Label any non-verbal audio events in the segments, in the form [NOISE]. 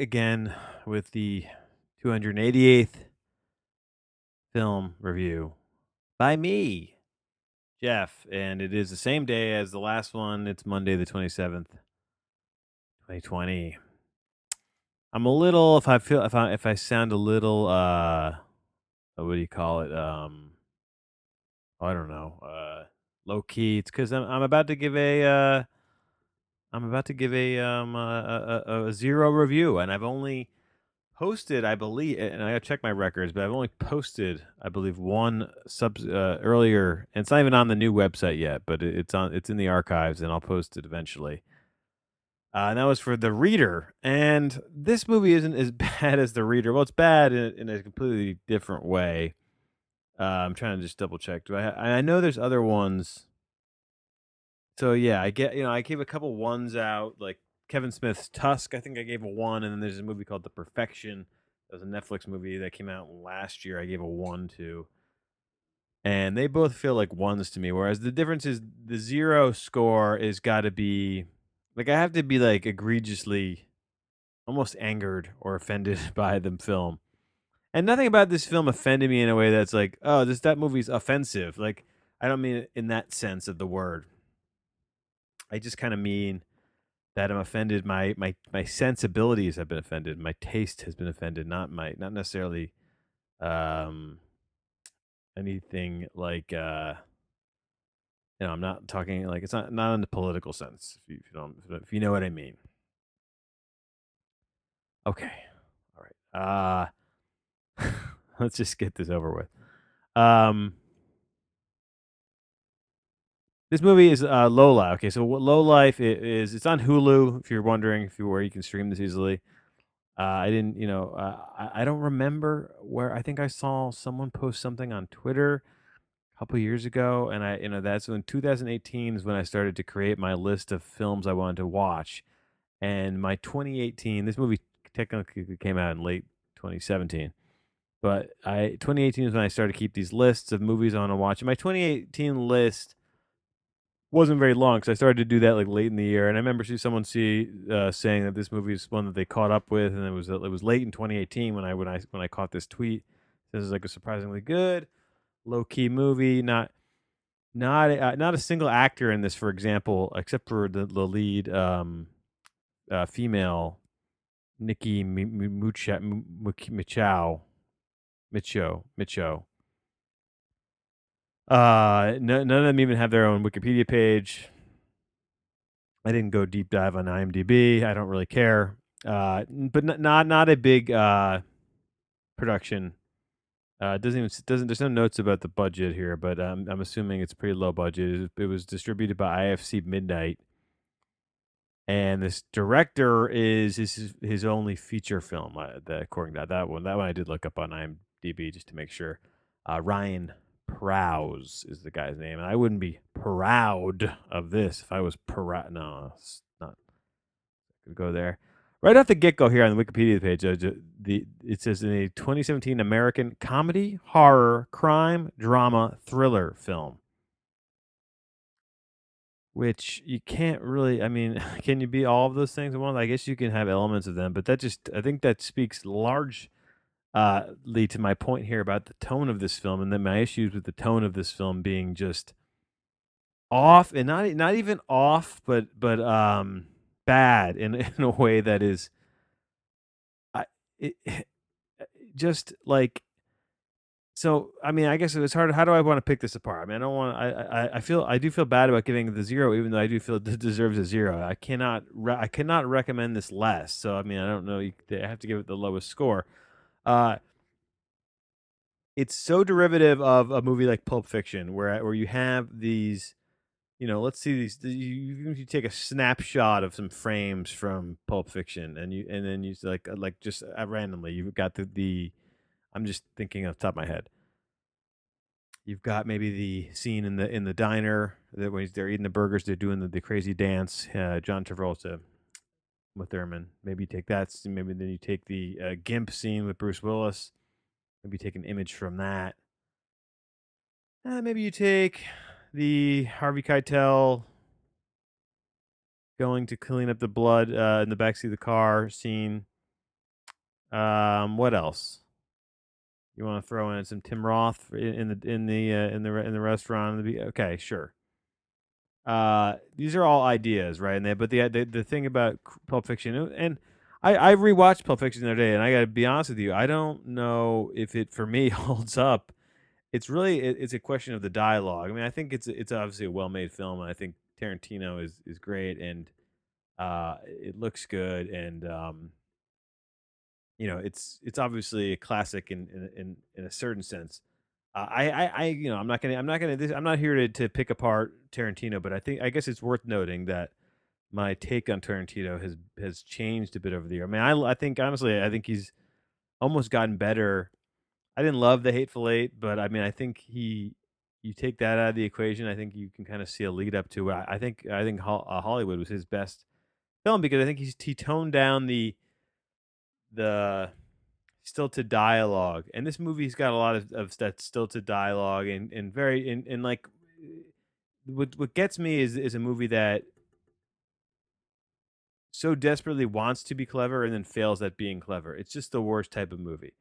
again with the 288th film review by me, Jeff, and it is the same day as the last one. It's Monday, the 27th, 2020. I'm a little, if I feel, if I, if I sound a little, uh, what do you call it? Um, I don't know, uh, low key. It's because I'm, I'm about to give a, uh, I'm about to give a um a, a, a zero review, and I've only posted, I believe, and I gotta check my records, but I've only posted, I believe, one sub uh, earlier, and it's not even on the new website yet, but it's on, it's in the archives, and I'll post it eventually. Uh, and that was for the reader, and this movie isn't as [LAUGHS] bad as the reader. Well, it's bad in, in a completely different way. Uh, I'm trying to just double check. Do I? I know there's other ones. So yeah, I get you know I gave a couple ones out like Kevin Smith's Tusk. I think I gave a one, and then there's a movie called The Perfection. That was a Netflix movie that came out last year. I gave a one to, and they both feel like ones to me. Whereas the difference is the zero score is got to be like I have to be like egregiously, almost angered or offended [LAUGHS] by the film. And nothing about this film offended me in a way that's like, oh, this that movie's offensive. Like I don't mean it in that sense of the word. I just kind of mean that I'm offended. My my my sensibilities have been offended. My taste has been offended. Not my not necessarily um anything like uh you know I'm not talking like it's not not in the political sense if you, if you don't if you know what I mean. Okay, all right. Uh [LAUGHS] let's just get this over with. Um this movie is uh. Okay, so what Low Life is? It's on Hulu. If you're wondering, if you where you can stream this easily. Uh, I didn't, you know, uh, I, I don't remember where. I think I saw someone post something on Twitter a couple years ago, and I, you know, that's when 2018 is when I started to create my list of films I wanted to watch. And my 2018, this movie technically came out in late 2017, but I 2018 is when I started to keep these lists of movies I want to watch. And my 2018 list wasn't very long because I started to do that like late in the year, and I remember see someone see uh, saying that this movie is one that they caught up with, and it was it was late in 2018 when I when I when I caught this tweet. This is like a surprisingly good, low key movie. Not not uh, not a single actor in this, for example, except for the the lead um, uh, female, Nikki Michow Micho Micho. Uh, no, none of them even have their own Wikipedia page. I didn't go deep dive on IMDb. I don't really care. Uh, but n- not not a big uh production. Uh, doesn't even doesn't there's no notes about the budget here, but um, I'm assuming it's pretty low budget. It, it was distributed by IFC Midnight, and this director is his his only feature film. Uh, that according to that, that one, that one I did look up on IMDb just to make sure. Uh, Ryan Prows is the guy's name, and I wouldn't be proud of this if I was proud. No, it's not. Could go there right off the get go here on the Wikipedia page. Uh, the it says in a 2017 American comedy, horror, crime, drama, thriller film. Which you can't really. I mean, [LAUGHS] can you be all of those things in one? I guess you can have elements of them, but that just I think that speaks large uh, lead to my point here about the tone of this film, and then my issues with the tone of this film being just off, and not not even off, but but um bad in [LAUGHS] in a way that is, I it, [LAUGHS] just like. So I mean, I guess it's hard. How do I want to pick this apart? I mean, I don't want. I, I I feel I do feel bad about giving the zero, even though I do feel it deserves a zero. I cannot I cannot recommend this less. So I mean, I don't know. I have to give it the lowest score. Uh, it's so derivative of a movie like Pulp Fiction, where where you have these, you know, let's see these. You, you take a snapshot of some frames from Pulp Fiction, and you and then you like uh, like just uh, randomly, you've got the the. I'm just thinking off the top of my head. You've got maybe the scene in the in the diner that when they're eating the burgers, they're doing the, the crazy dance. Uh, John Travolta, with Thurman. Maybe you take that. scene, Maybe then you take the uh, Gimp scene with Bruce Willis. Maybe take an image from that. Uh, maybe you take the Harvey Keitel going to clean up the blood uh, in the backseat of the car scene. Um, what else? You want to throw in some Tim Roth in, in the in the uh, in the in the restaurant? Okay, sure. Uh, these are all ideas, right? And they, but the, the the thing about Pulp Fiction, and I I rewatched Pulp Fiction the other day, and I got to be honest with you, I don't know if it for me [LAUGHS] holds up. It's really it, it's a question of the dialogue. I mean, I think it's it's obviously a well made film, and I think Tarantino is is great, and uh, it looks good, and um, you know, it's it's obviously a classic in in in, in a certain sense. Uh, I, I, I, you know, I'm not gonna, I'm not gonna, this, I'm not here to, to pick apart Tarantino, but I think, I guess it's worth noting that my take on Tarantino has has changed a bit over the year. I mean, I, I think honestly, I think he's almost gotten better. I didn't love the Hateful Eight, but I mean, I think he, you take that out of the equation, I think you can kind of see a lead up to. I, I think, I think uh, Hollywood was his best film because I think he's he toned down the the stilted dialogue, and this movie's got a lot of, of that stilted dialogue, and and very and, and like what what gets me is is a movie that so desperately wants to be clever and then fails at being clever. It's just the worst type of movie.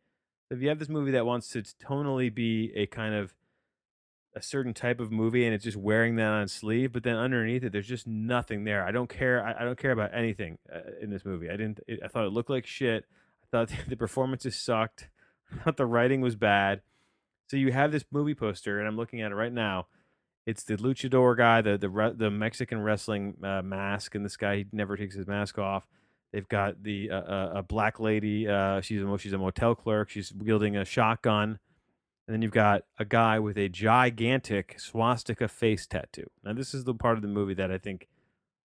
If you have this movie that wants to tonally be a kind of a certain type of movie and it's just wearing that on sleeve, but then underneath it, there's just nothing there. I don't care. I, I don't care about anything uh, in this movie. I didn't. It, I thought it looked like shit thought [LAUGHS] the performances sucked. I [LAUGHS] thought the writing was bad. So you have this movie poster, and I'm looking at it right now. It's the luchador guy, the the the Mexican wrestling uh, mask, and this guy he never takes his mask off. They've got the uh, uh, a black lady. Uh, she's a she's a motel clerk. She's wielding a shotgun, and then you've got a guy with a gigantic swastika face tattoo. Now this is the part of the movie that I think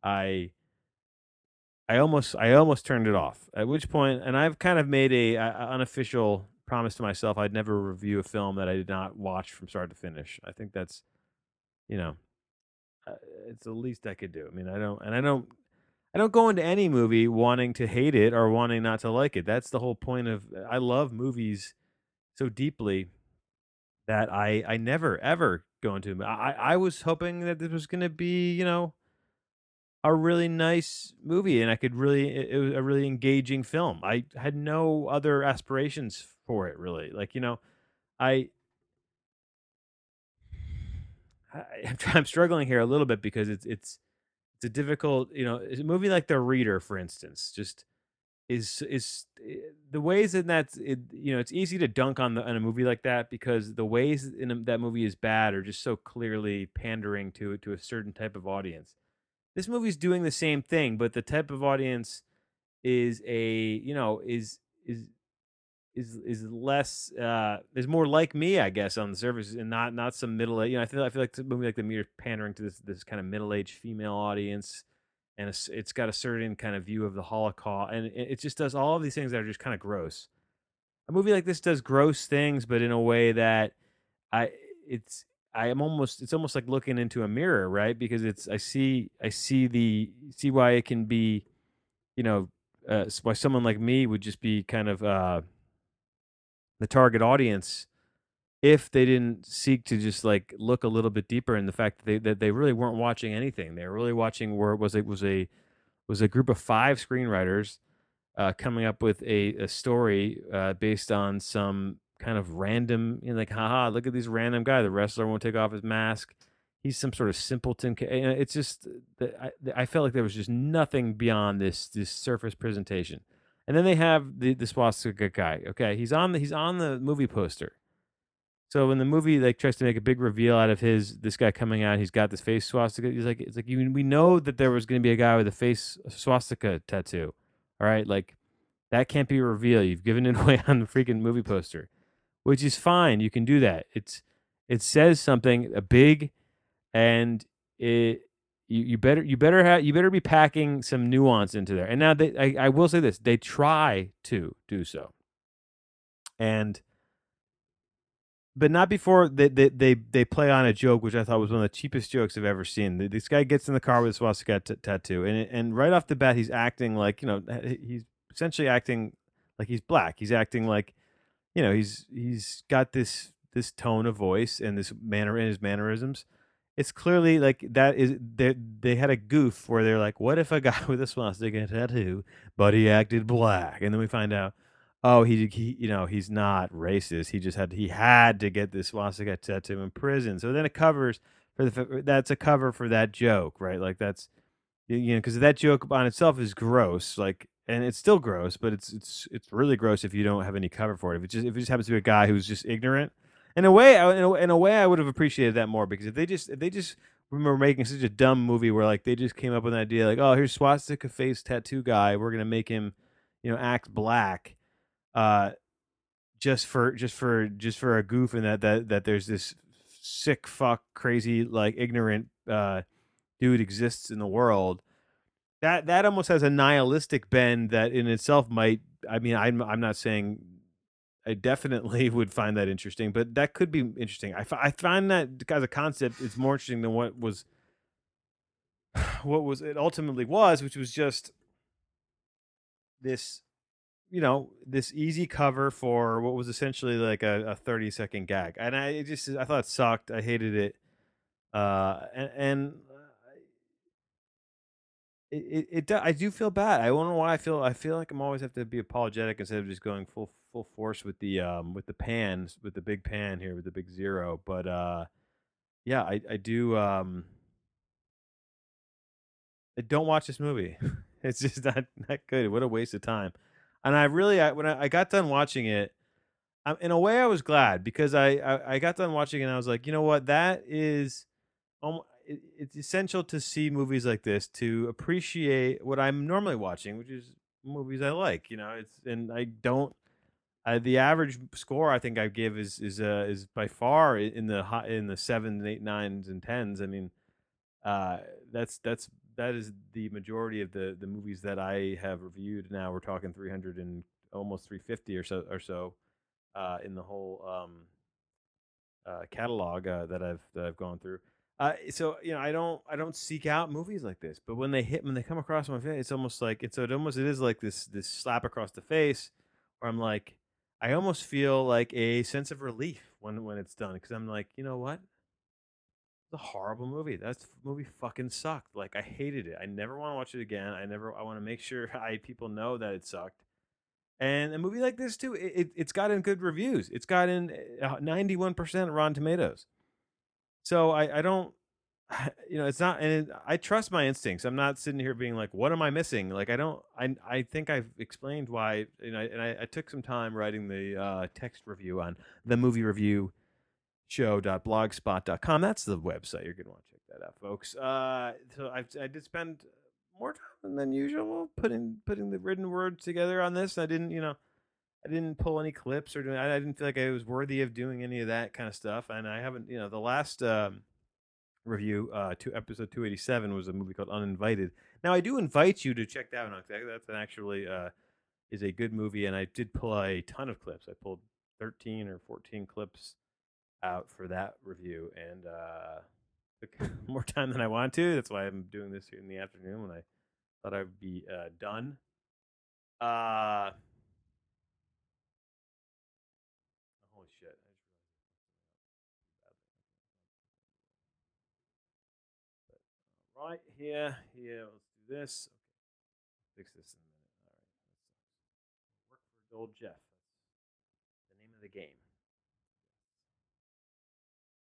I I almost I almost turned it off. At which point, and I've kind of made a, a, unofficial promise to myself I'd never review a film that I did not watch from start to finish. I think that's you know uh, it's the least I could do. I mean, I don't and I don't I don't go into any movie wanting to hate it or wanting not to like it. That's the whole point of I love movies so deeply that I I never ever go into I I was hoping that this was going to be, you know, a really nice movie and I could really it was a really engaging film. I had no other aspirations for it really. Like, you know, I I, I'm struggling here a little bit because it's it's it's a difficult, you know, a movie like The Reader, for instance, just is is eh, the ways in that it, you know it's easy to dunk on the on a movie like that because the ways in that movie is bad are just so clearly pandering to to a certain type of audience this movie's doing the same thing, but the type of audience is a you know is is is is less uh is more like me, I guess, on the surface, and not not some middle. You know, I feel I feel like the movie like the reader pandering to this this kind of middle aged female audience, and it's, it's got a certain kind of view of the Holocaust, and it just does all of these things that are just kind of gross. A movie like this does gross things, but in a way that I it's I am almost it's almost like looking into a mirror, right? Because it's I see I see the see why it can be, you know, uh, why someone like me would just be kind of uh, the target audience if they didn't seek to just like look a little bit deeper in the fact that they that they really weren't watching anything. They were really watching where it was it was a was a group of five screenwriters uh, coming up with a, a story uh, based on some kind of random, you know, like, haha, look at this random guy. The wrestler won't take off his mask. He's some sort of simpleton. It's just, I, I felt like there was just nothing beyond this this surface presentation. And then they have the the swastika guy. Okay, he's on the he's on the movie poster. So when the movie like tries to make a big reveal out of his this guy coming out, he's got this face swastika. He's like, it's like you, we know that there was going to be a guy with a face swastika tattoo. All right, like that can't be revealed. You've given it [LAUGHS] away on the freaking movie poster which is fine. You can do that. It's it says something a big, and it you, you better you better have you better be packing some nuance into there. And now they I, I will say this: they try to do so, and but not before they, they they they play on a joke, which I thought was one of the cheapest jokes I've ever seen. This guy gets in the car with a swastika t- tattoo, and and right off the bat, he's acting like you know he's essentially acting like he's black. He's acting like you know he's he's got this this tone of voice and this manner and his mannerisms it's clearly like that is they they had a goof where they're like what if a [LAUGHS] guy with a swastika tattoo but he acted black and then we find out oh, he he you know, he's not racist. He just had he had to get this swastika tattoo in prison. So then it covers for the that's a cover for that joke, right? Like, that's you know because that joke on itself is gross, like and it's still gross, but it's it's it's really gross if you don't have any cover for it. If it just if it just happens to be a guy who's just ignorant. In a way I in a in a way, I would have appreciated that more because if they just if they just remember making such a dumb movie where, like, they just came up with an idea like, "Oh, here's swastika face tattoo guy. We're gonna make him, you know, act black," uh, just for just for just for a goof and that that that there's this sick fuck, crazy, like, ignorant, uh, dude exists in the world. That that almost has a nihilistic bend that in itself might I mean, I'm I'm not saying I definitely [LAUGHS] would find that interesting, but that could be interesting. I I find that as a concept, it's more interesting than what was [SIGHS] what was it ultimately was, which was just this, you know, this easy cover for what was essentially like a, a 30 second gag. And I just I thought it sucked. I hated it. Uh and, and it, it, it I do feel bad. I don't know why I feel I feel like I'm always have to be apologetic instead of just going full full force with the um with the pans with the big pan here with the big zero. But uh yeah, I I do um I don't watch this movie. [LAUGHS] It's just not not good. What a waste of time. And I really I, when I, I got done watching it, I, in a way I was glad because I, I I got done watching it and I was like, you know what, that is um, it's essential to see movies like this to appreciate what I'm normally watching, which is movies I like. You know, it's and I don't. The average score I think I give is is uh, is by far in the high, in the sevens, eight, nines, and tens. I mean, uh, that's that's that is the majority of the the movies that I have reviewed. Now we're talking 300 and almost 350 or so or so uh, in the whole um, uh, catalog uh, that I've that I've gone through. Uh, so you know, I don't I don't seek out movies like this, but when they hit when they come across my face, it's almost like it's it almost it is like this this slap across the face, where I'm like, I almost feel like a sense of relief when when it's done because I'm like, you know what? It's a horrible movie. That movie fucking sucked. Like I hated it. I never want to watch it again. I never. I want to make sure [LAUGHS] I people know that it sucked. And a movie like this too, it, it it's gotten good reviews. It's gotten ninety one percent Rotten Tomatoes. So I I don't, [SIGHS] you know, it's not. And it, I trust my instincts. I'm not sitting here being like, what am I missing? Like I don't. I I think I've explained why. You know, and I, I took some time writing the uh, text review on the movie review show.blogspot.com. That's the website. You're going to want to check that out, folks. Uh, so I, I did spend more time than usual putting putting the written word together on this. I didn't, you know, I didn't pull any clips or doing, I didn't feel like I was worthy of doing any of that kind of stuff. And I haven't, you know, the last um, review, uh, to episode 287 was a movie called Uninvited. Now I do invite you to check that one out. That's an actually uh, is a good movie, and I did pull a ton of clips. I pulled 13 or 14 clips out for that review and uh [LAUGHS] took [LAUGHS] more time than I want to. That's why I'm doing this in the afternoon when I thought I'd be uh done. Uh holy shit. I just right here, here, let's do this. Okay, fix this in a minute. All right. Let's work for old Jeff. That's the name of the game.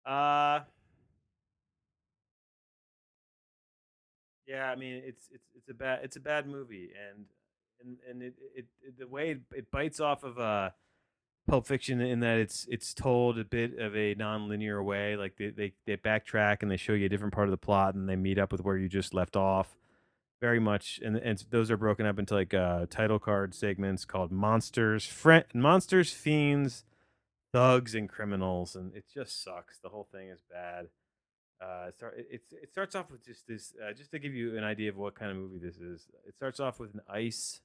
Uh Yeah, I mean, it's it's it's a bad it's a bad movie, and and and it it, it the way it, it bites off of uh Pulp Fiction in that it's it's told a bit of a non-linear way, like they they they backtrack and they show you a different part of the plot, and they meet up with where you just left off. Very much, and and those are broken up into like uh title card segments called monsters, friend, monsters, fiends, thugs, and criminals, and it just sucks. The whole thing is bad. Uh, it, it, it starts off with just this, uh, just to give you an idea of what kind of movie this is. It starts off with an ICE,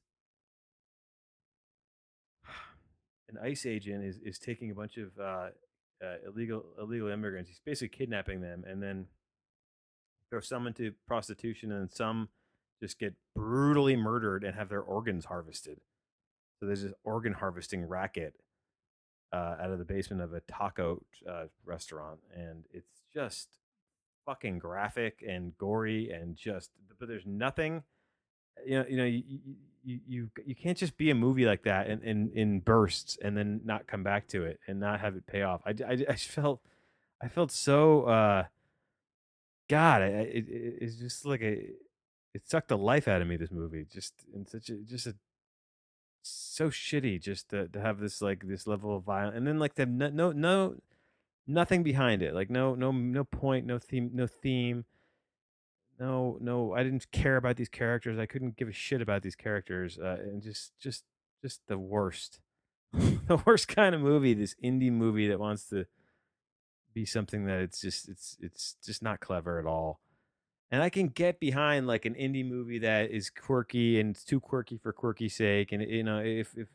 an ICE agent is is taking a bunch of uh, uh, illegal illegal immigrants. He's basically kidnapping them, and then throw some into prostitution, and some just get brutally murdered and have their organs harvested. So there's this organ harvesting racket uh, out of the basement of a taco uh, restaurant, and it's just fucking graphic and gory and just but there's nothing you know you know you, you, you you can't just be a movie like that in in, in bursts and then not come back to it and not have it pay off. I, I, [LAUGHS] I felt I felt so uh God, it, it, it's just like a it sucked the life out of me. This movie just in such a just a so shitty just to, to have this like this level of violence and then like the no no no nothing behind it like no no no point no theme no theme no no i didn't care about these characters i couldn't give a shit about these characters uh, and just just just the worst [LAUGHS] the worst kind of movie this indie movie that wants to be something that it's just it's it's just not clever at all. And i can get behind like an indie movie that is quirky and it's too quirky for quirky sake and you know if if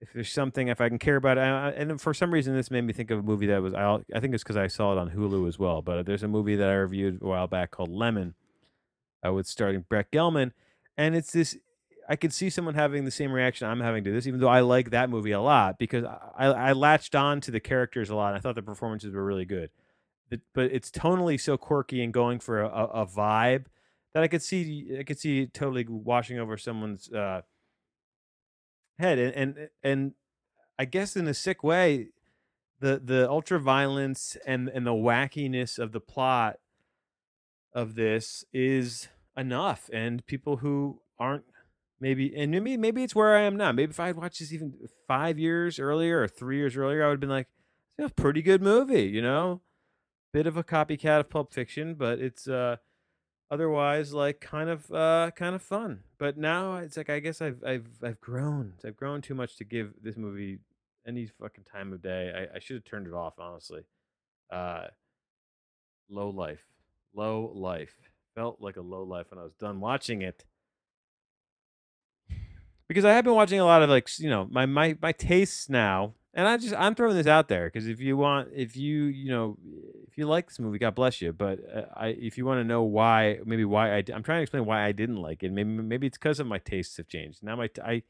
if there's something if i can care about it I- and for some reason this made me think of a movie that was i, I think it's because i saw it on hulu as well but there's a movie that i reviewed a while back called lemon uh, with starting Brett Gelman, and it's this. I could see someone having the same reaction I'm having to this, even though I like that movie a lot because I, I latched on to the characters a lot. And I thought the performances were really good, but, but it's tonally so quirky and going for a, a, vibe that I could see I could see totally washing over someone's uh, head, and and and I guess in a sick way, the the ultra violence and and the wackiness of the plot of this is enough and people who aren't maybe and maybe maybe it's where I am now. Maybe if I had watched this even five years earlier or three years earlier, I would have been like, a pretty good movie, you know? Bit of a copycat of Pulp Fiction, but it's uh otherwise like kind of uh kind of fun. But now it's like I guess I've I've I've grown. I've grown too much to give this movie any fucking time of day. I, I should have turned it off, honestly. Uh low life. Low life. Felt like a low life when I was done watching it. Because I have been watching a lot of like you know my my my tastes now, and I just I'm throwing this out there because if you want if you you know if you like this movie, God bless you. But uh, I if you want to know why maybe why I I'm trying to explain why I didn't like it. Maybe maybe it's because of my tastes have changed. Now my I've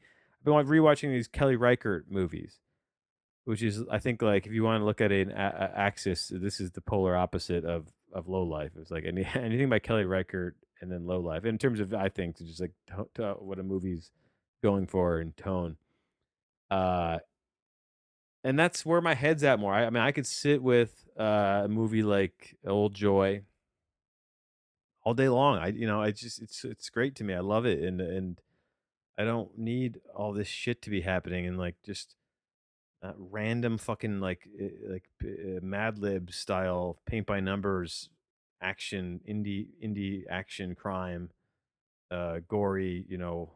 been wa- rewatching these Kelly Reichardt movies which is I think like if you want to look at an a- axis, this is the polar opposite of of low life. It was like any, [LAUGHS] anything by Kelly Reichardt and then low life in terms of I think just like to, to what a movie's going for in tone. Uh, and that's where my head's at more. I, I mean, I could sit with uh, a movie like Old Joy all day long. I you know I just it's it's great to me. I love it and and I don't need all this shit to be happening and like just uh, random fucking like uh, like uh, Mad Lib style paint by numbers action indie indie action crime uh gory you know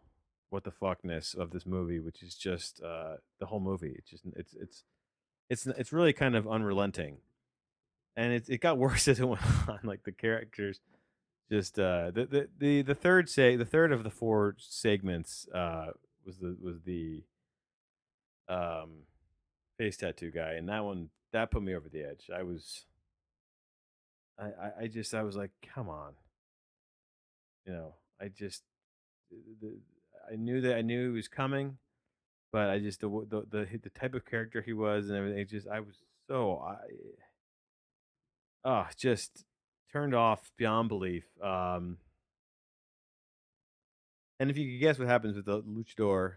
what the fuckness of this movie which is just uh the whole movie. It's just it's it's it's it's really kind of unrelenting. And it it got [LAUGHS] worse as it went on like the characters just uh the the the, the third say the third of the four segments uh was the was the um face tattoo guy, and that one that put me over the edge. I was, I, I, I just, I was like, come on, you know, I just, the, I knew that I knew he was coming, but I just the the the, the type of character he was and everything. It just, I was so, I, oh, just turned off beyond belief. Um, and if you could guess what happens with the luchador,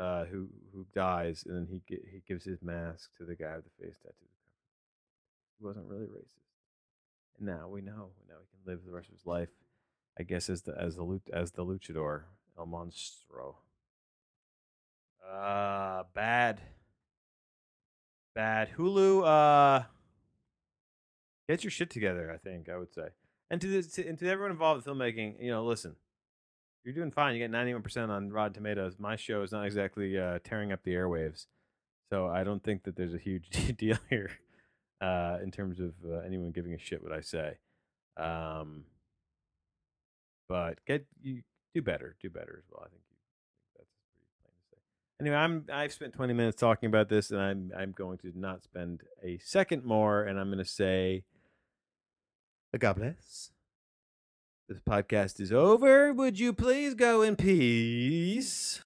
uh, who who dies, and then he he gives his mask to the guy with the face tattoo. He wasn't really racist. And now we know. We know he can live the rest of his life, I guess, as the as the as the luchador El Monstro. Uh, bad, bad. Hulu, uh, get your shit together. I think I would say, and to this, to, and to everyone involved in filmmaking, you know, listen, you're doing fine. You get 91% on Rotten Tomatoes. My show is not exactly uh, tearing up the airwaves, so I don't think that there's a huge [LAUGHS] deal here uh, in terms of uh, anyone giving a shit what I say. Um, but get you do better, do better as well. I think, you, that's pretty plain to say. Anyway, I'm I've spent 20 minutes talking about this, and I'm I'm going to not spend a second more, and I'm going to say, God bless. This podcast is over. Would you please go in peace?